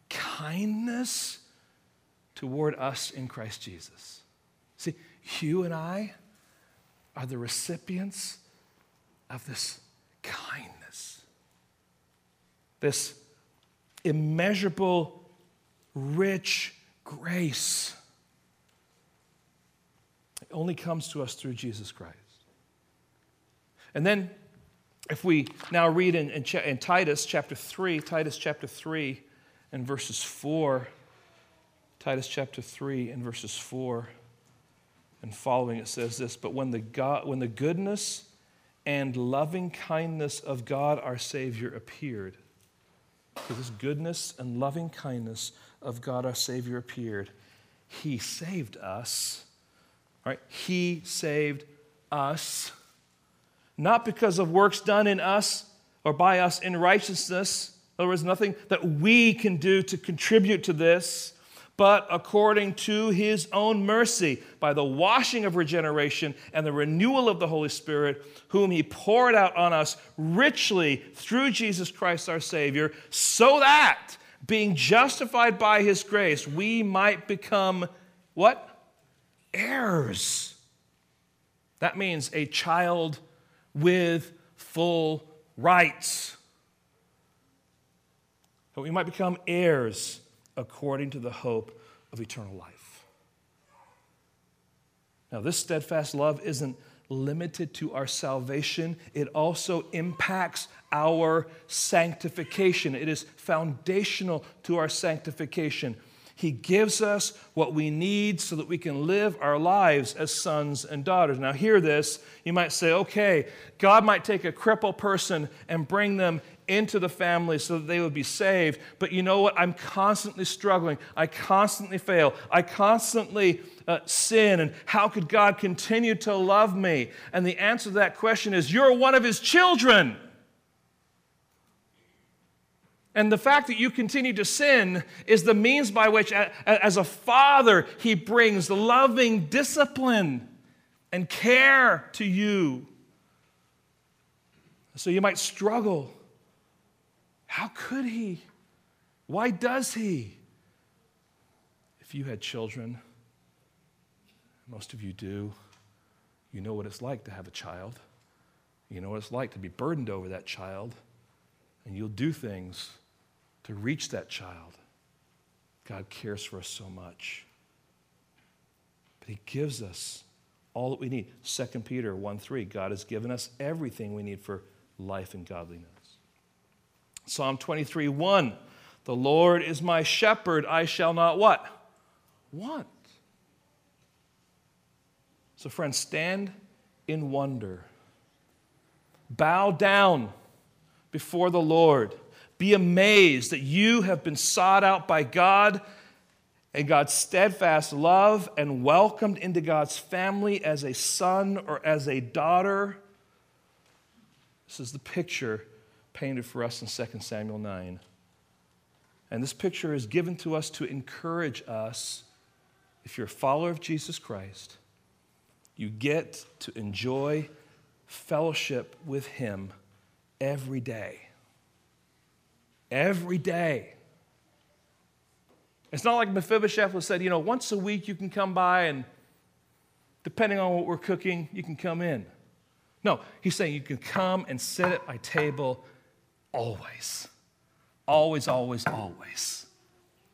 kindness toward us in Christ Jesus. See, you and I are the recipients of this kindness, this immeasurable, rich grace only comes to us through Jesus Christ. And then, if we now read in, in, in, Titus chapter 3, Titus chapter 3 and verses 4, Titus chapter 3 and verses 4 and following, it says this But when the, God, when the goodness and loving kindness of God our Savior appeared, so this goodness and loving kindness of God our Savior appeared, He saved us Right? He saved us, not because of works done in us or by us in righteousness, In other words, nothing that we can do to contribute to this, but according to his own mercy, by the washing of regeneration and the renewal of the Holy Spirit, whom he poured out on us richly through Jesus Christ our Savior, so that, being justified by his grace, we might become what? Heirs. That means a child with full rights. That we might become heirs according to the hope of eternal life. Now, this steadfast love isn't limited to our salvation, it also impacts our sanctification. It is foundational to our sanctification. He gives us what we need so that we can live our lives as sons and daughters. Now, hear this. You might say, okay, God might take a crippled person and bring them into the family so that they would be saved. But you know what? I'm constantly struggling. I constantly fail. I constantly uh, sin. And how could God continue to love me? And the answer to that question is you're one of His children. And the fact that you continue to sin is the means by which, as a father, he brings loving discipline and care to you. So you might struggle. How could he? Why does he? If you had children, most of you do, you know what it's like to have a child. You know what it's like to be burdened over that child. And you'll do things to reach that child. God cares for us so much. But He gives us all that we need. 2 Peter 1 3, God has given us everything we need for life and godliness. Psalm 23 1, the Lord is my shepherd, I shall not what? Want. So, friends, stand in wonder. Bow down before the Lord be amazed that you have been sought out by God and God's steadfast love and welcomed into God's family as a son or as a daughter. This is the picture painted for us in 2 Samuel 9. And this picture is given to us to encourage us. If you're a follower of Jesus Christ, you get to enjoy fellowship with Him every day every day. It's not like Mephibosheth was said, you know, once a week you can come by and depending on what we're cooking, you can come in. No, he's saying you can come and sit at my table always. Always, always, always.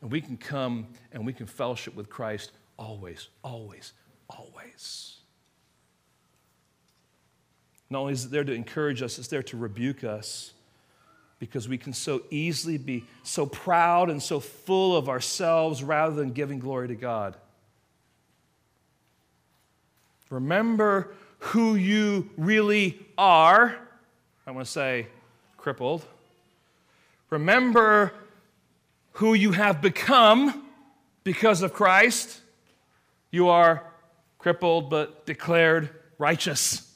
And we can come and we can fellowship with Christ always, always, always. Not only is it there to encourage us, it's there to rebuke us because we can so easily be so proud and so full of ourselves rather than giving glory to God. Remember who you really are. I want to say crippled. Remember who you have become because of Christ. You are crippled but declared righteous,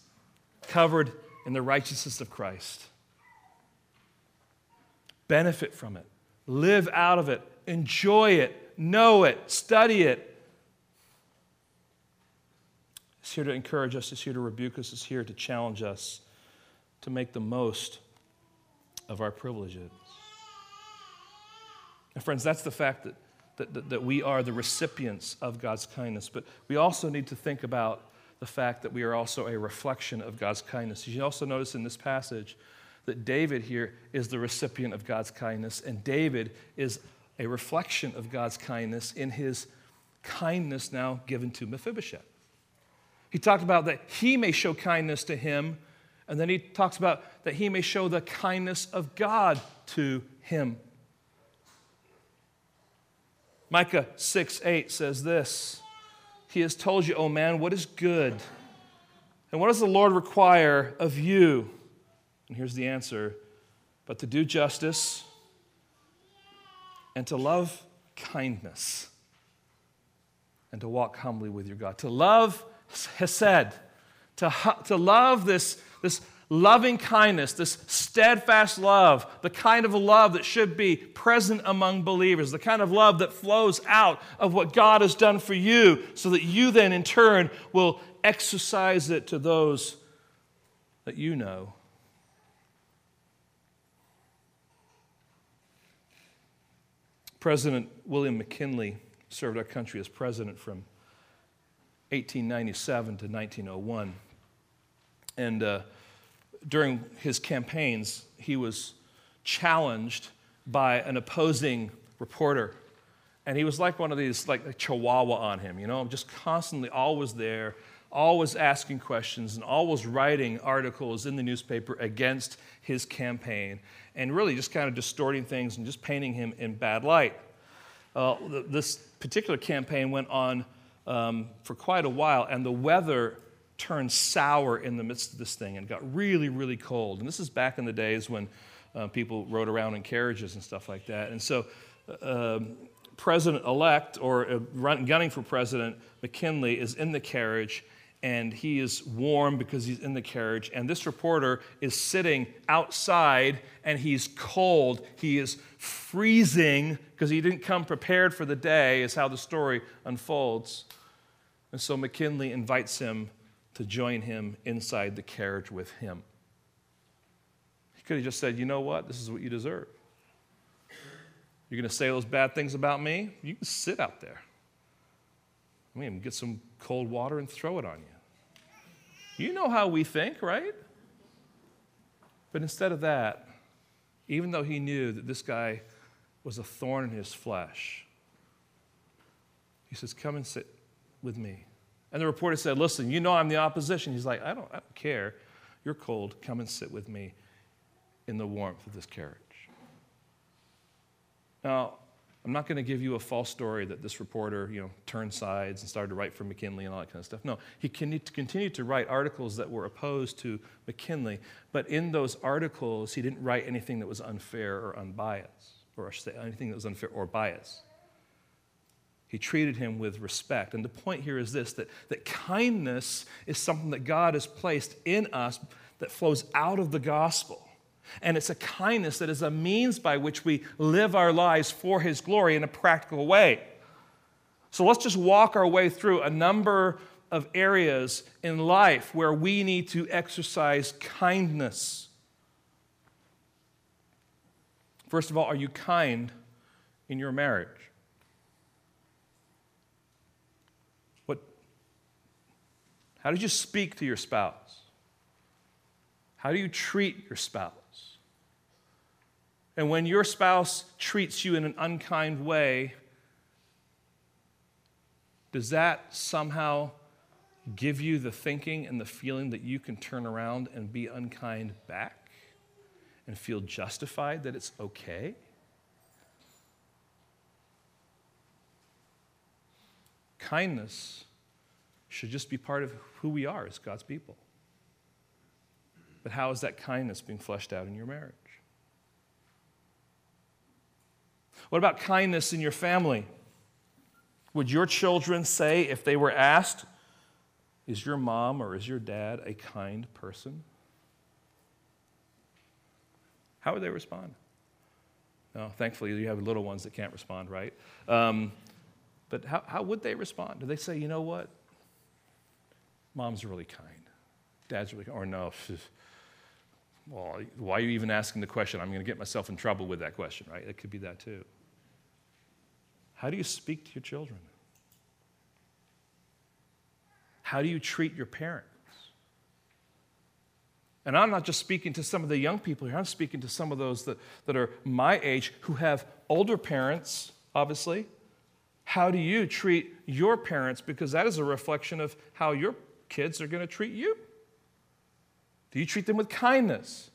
covered in the righteousness of Christ benefit from it, live out of it, enjoy it, know it, study it. It's here to encourage us, it's here to rebuke us, it's here to challenge us to make the most of our privileges. And, friends, that's the fact that, that, that, we are the recipients of God's kindness. But we also need to think about the fact that we are also a reflection of God's kindness. You also notice in this passage that David here is the recipient of God's kindness, and David is a reflection of God's kindness in his kindness now given to Mephibosheth. He talked about that he may show kindness to him, and then he talks about that he may show the kindness of God to him. Micah 6 8 says this He has told you, O man, what is good, and what does the Lord require of you? And here's the answer but to do justice and to love kindness and to walk humbly with your God. To love Hesed, to, to love this, this loving kindness, this steadfast love, the kind of love that should be present among believers, the kind of love that flows out of what God has done for you, so that you then in turn will exercise it to those that you know. President William McKinley served our country as president from 1897 to 1901. And uh, during his campaigns, he was challenged by an opposing reporter. And he was like one of these, like a chihuahua on him, you know, just constantly always there, always asking questions, and always writing articles in the newspaper against his campaign, and really just kind of distorting things and just painting him in bad light. Uh, this particular campaign went on um, for quite a while, and the weather turned sour in the midst of this thing and got really, really cold. And this is back in the days when uh, people rode around in carriages and stuff like that. And so, uh, um, President elect or uh, gunning for President McKinley is in the carriage and he is warm because he's in the carriage. And this reporter is sitting outside and he's cold. He is freezing because he didn't come prepared for the day, is how the story unfolds. And so McKinley invites him to join him inside the carriage with him. He could have just said, You know what? This is what you deserve. You're going to say those bad things about me? You can sit out there. I mean, get some cold water and throw it on you. You know how we think, right? But instead of that, even though he knew that this guy was a thorn in his flesh, he says, Come and sit with me. And the reporter said, Listen, you know I'm the opposition. He's like, I don't, I don't care. You're cold. Come and sit with me in the warmth of this carriage. Now, I'm not going to give you a false story that this reporter, you know, turned sides and started to write for McKinley and all that kind of stuff. No, he continued to write articles that were opposed to McKinley, but in those articles, he didn't write anything that was unfair or unbiased, or I should say anything that was unfair or biased. He treated him with respect. And the point here is this that, that kindness is something that God has placed in us that flows out of the gospel. And it's a kindness that is a means by which we live our lives for His glory in a practical way. So let's just walk our way through a number of areas in life where we need to exercise kindness. First of all, are you kind in your marriage? What, How did you speak to your spouse? How do you treat your spouse? And when your spouse treats you in an unkind way, does that somehow give you the thinking and the feeling that you can turn around and be unkind back and feel justified that it's okay? Kindness should just be part of who we are as God's people. But how is that kindness being fleshed out in your marriage? What about kindness in your family? Would your children say, if they were asked, Is your mom or is your dad a kind person? How would they respond? No, thankfully, you have little ones that can't respond, right? Um, but how, how would they respond? Do they say, You know what? Mom's really kind. Dad's really kind. Or no, <laughs> well, why are you even asking the question? I'm going to get myself in trouble with that question, right? It could be that too. How do you speak to your children? How do you treat your parents? And I'm not just speaking to some of the young people here, I'm speaking to some of those that, that are my age who have older parents, obviously. How do you treat your parents? Because that is a reflection of how your kids are going to treat you? Do you treat them with kindness?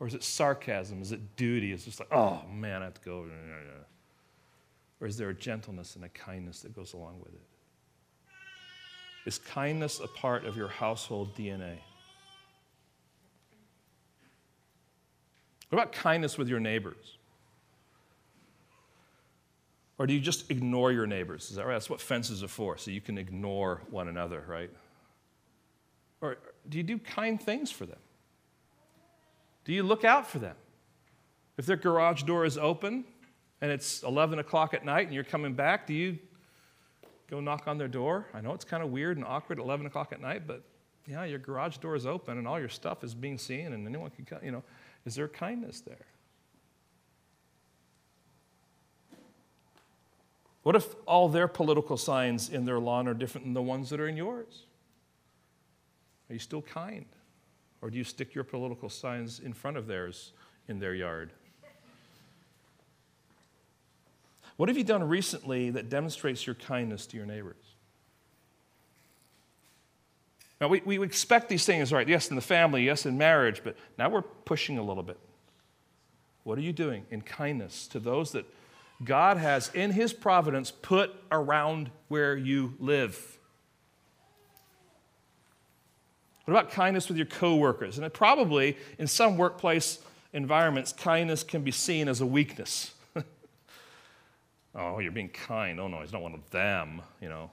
Or is it sarcasm? Is it duty? It's just like, oh man, I have to go. Or is there a gentleness and a kindness that goes along with it? Is kindness a part of your household DNA? What about kindness with your neighbors? Or do you just ignore your neighbors? Is that right? That's what fences are for, so you can ignore one another, right? Or do you do kind things for them? Do you look out for them? If their garage door is open and it's 11 o'clock at night and you're coming back, do you go knock on their door? I know it's kind of weird and awkward at 11 o'clock at night, but yeah, your garage door is open and all your stuff is being seen and anyone can come, you know. Is there kindness there? What if all their political signs in their lawn are different than the ones that are in yours? Are you still kind? Or do you stick your political signs in front of theirs in their yard? What have you done recently that demonstrates your kindness to your neighbors? Now, we, we expect these things, right? Yes, in the family, yes, in marriage, but now we're pushing a little bit. What are you doing in kindness to those that God has, in His providence, put around where you live? What about kindness with your coworkers? And probably, in some workplace environments, kindness can be seen as a weakness. <laughs> oh, you're being kind. Oh, no, he's not one of them, you know.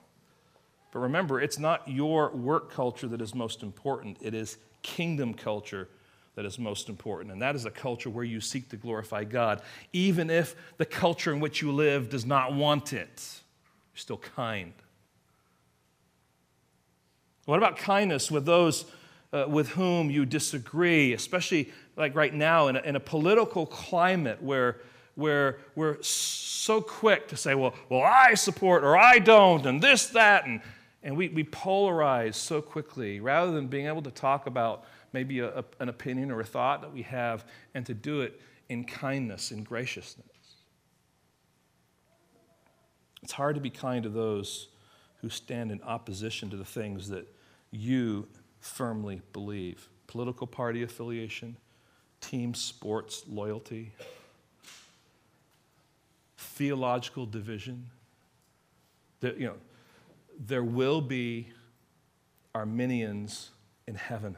But remember, it's not your work culture that is most important, it is kingdom culture that is most important. And that is a culture where you seek to glorify God, even if the culture in which you live does not want it. You're still kind. What about kindness with those uh, with whom you disagree, especially like right now in a, in a political climate where, where we're so quick to say, well, well, I support or I don't, and this, that, and, and we, we polarize so quickly rather than being able to talk about maybe a, a, an opinion or a thought that we have and to do it in kindness and graciousness. It's hard to be kind to those who stand in opposition to the things that you firmly believe political party affiliation, team sports loyalty, theological division. You know, there will be Arminians in heaven.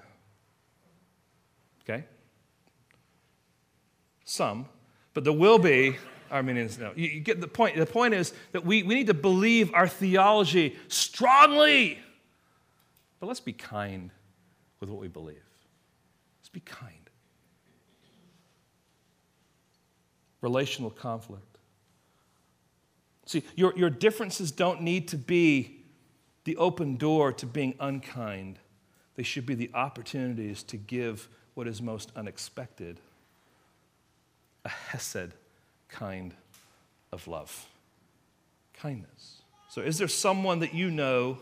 Okay? Some, but there will be Arminians. No, you, you get the point. The point is that we, we need to believe our theology strongly. But let's be kind with what we believe. Let's be kind. Relational conflict. See, your, your differences don't need to be the open door to being unkind. They should be the opportunities to give what is most unexpected a Hesed kind of love. Kindness. So, is there someone that you know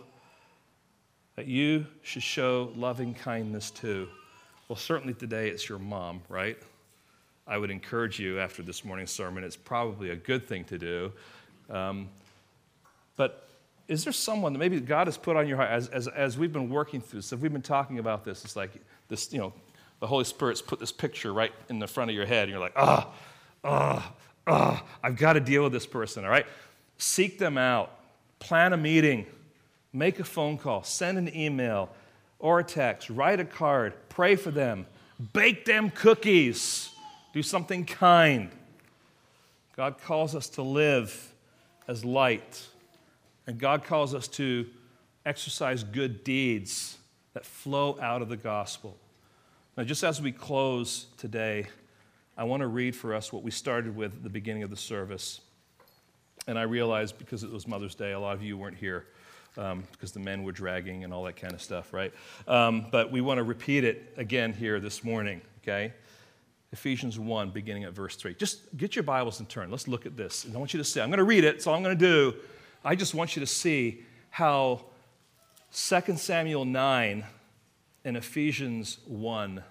that you should show loving kindness to? Well, certainly today it's your mom, right? I would encourage you after this morning's sermon, it's probably a good thing to do. Um, but is there someone that maybe God has put on your heart as, as, as we've been working through this, if we've been talking about this, it's like this, you know, the Holy Spirit's put this picture right in the front of your head, and you're like, ah, ah, ah, I've got to deal with this person, all right? Seek them out, plan a meeting, make a phone call, send an email or a text, write a card, pray for them, bake them cookies, do something kind. God calls us to live as light, and God calls us to exercise good deeds that flow out of the gospel. Now, just as we close today, I want to read for us what we started with at the beginning of the service. And I realize because it was Mother's Day, a lot of you weren't here because the men were dragging and all that kind of stuff, right? Um, but we want to repeat it again here this morning, okay? Ephesians 1, beginning at verse 3. Just get your Bibles and turn. Let's look at this. And I want you to see, I'm going to read it, so I'm going to do. I just want you to see how 2 Samuel 9 and Ephesians 1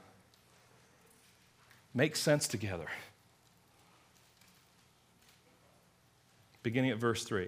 make sense together. Beginning at verse 3.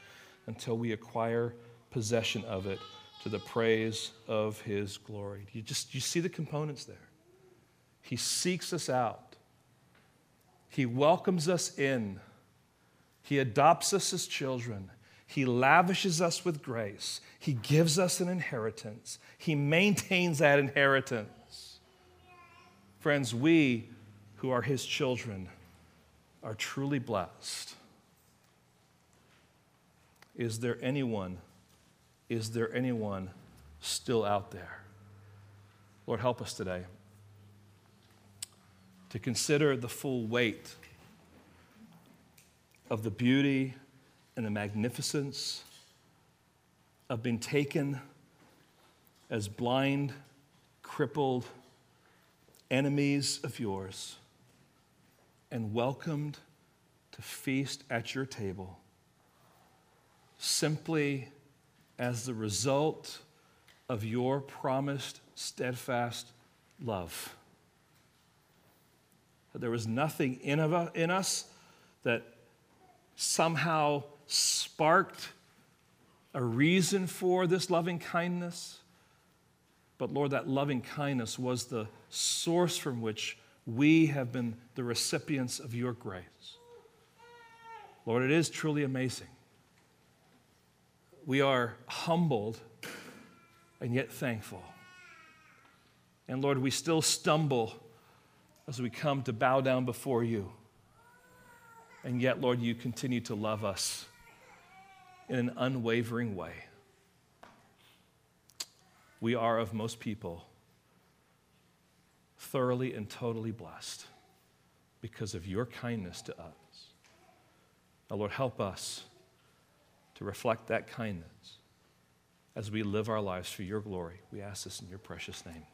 until we acquire possession of it to the praise of his glory. You just you see the components there. He seeks us out. He welcomes us in. He adopts us as children. He lavishes us with grace. He gives us an inheritance. He maintains that inheritance. Friends, we who are his children are truly blessed. Is there anyone is there anyone still out there? Lord, help us today to consider the full weight of the beauty and the magnificence of being taken as blind, crippled enemies of yours and welcomed to feast at your table simply as the result of your promised steadfast love. There was nothing in, in us that somehow sparked a reason for this loving kindness. But Lord, that loving kindness was the source from which we have been the recipients of your grace. Lord, it is truly amazing we are humbled and yet thankful. And Lord, we still stumble as we come to bow down before you. And yet, Lord, you continue to love us in an unwavering way. We are, of most people, thoroughly and totally blessed because of your kindness to us. Now, Lord, help us to reflect that kindness as we live our lives for your glory. We ask this in your precious name.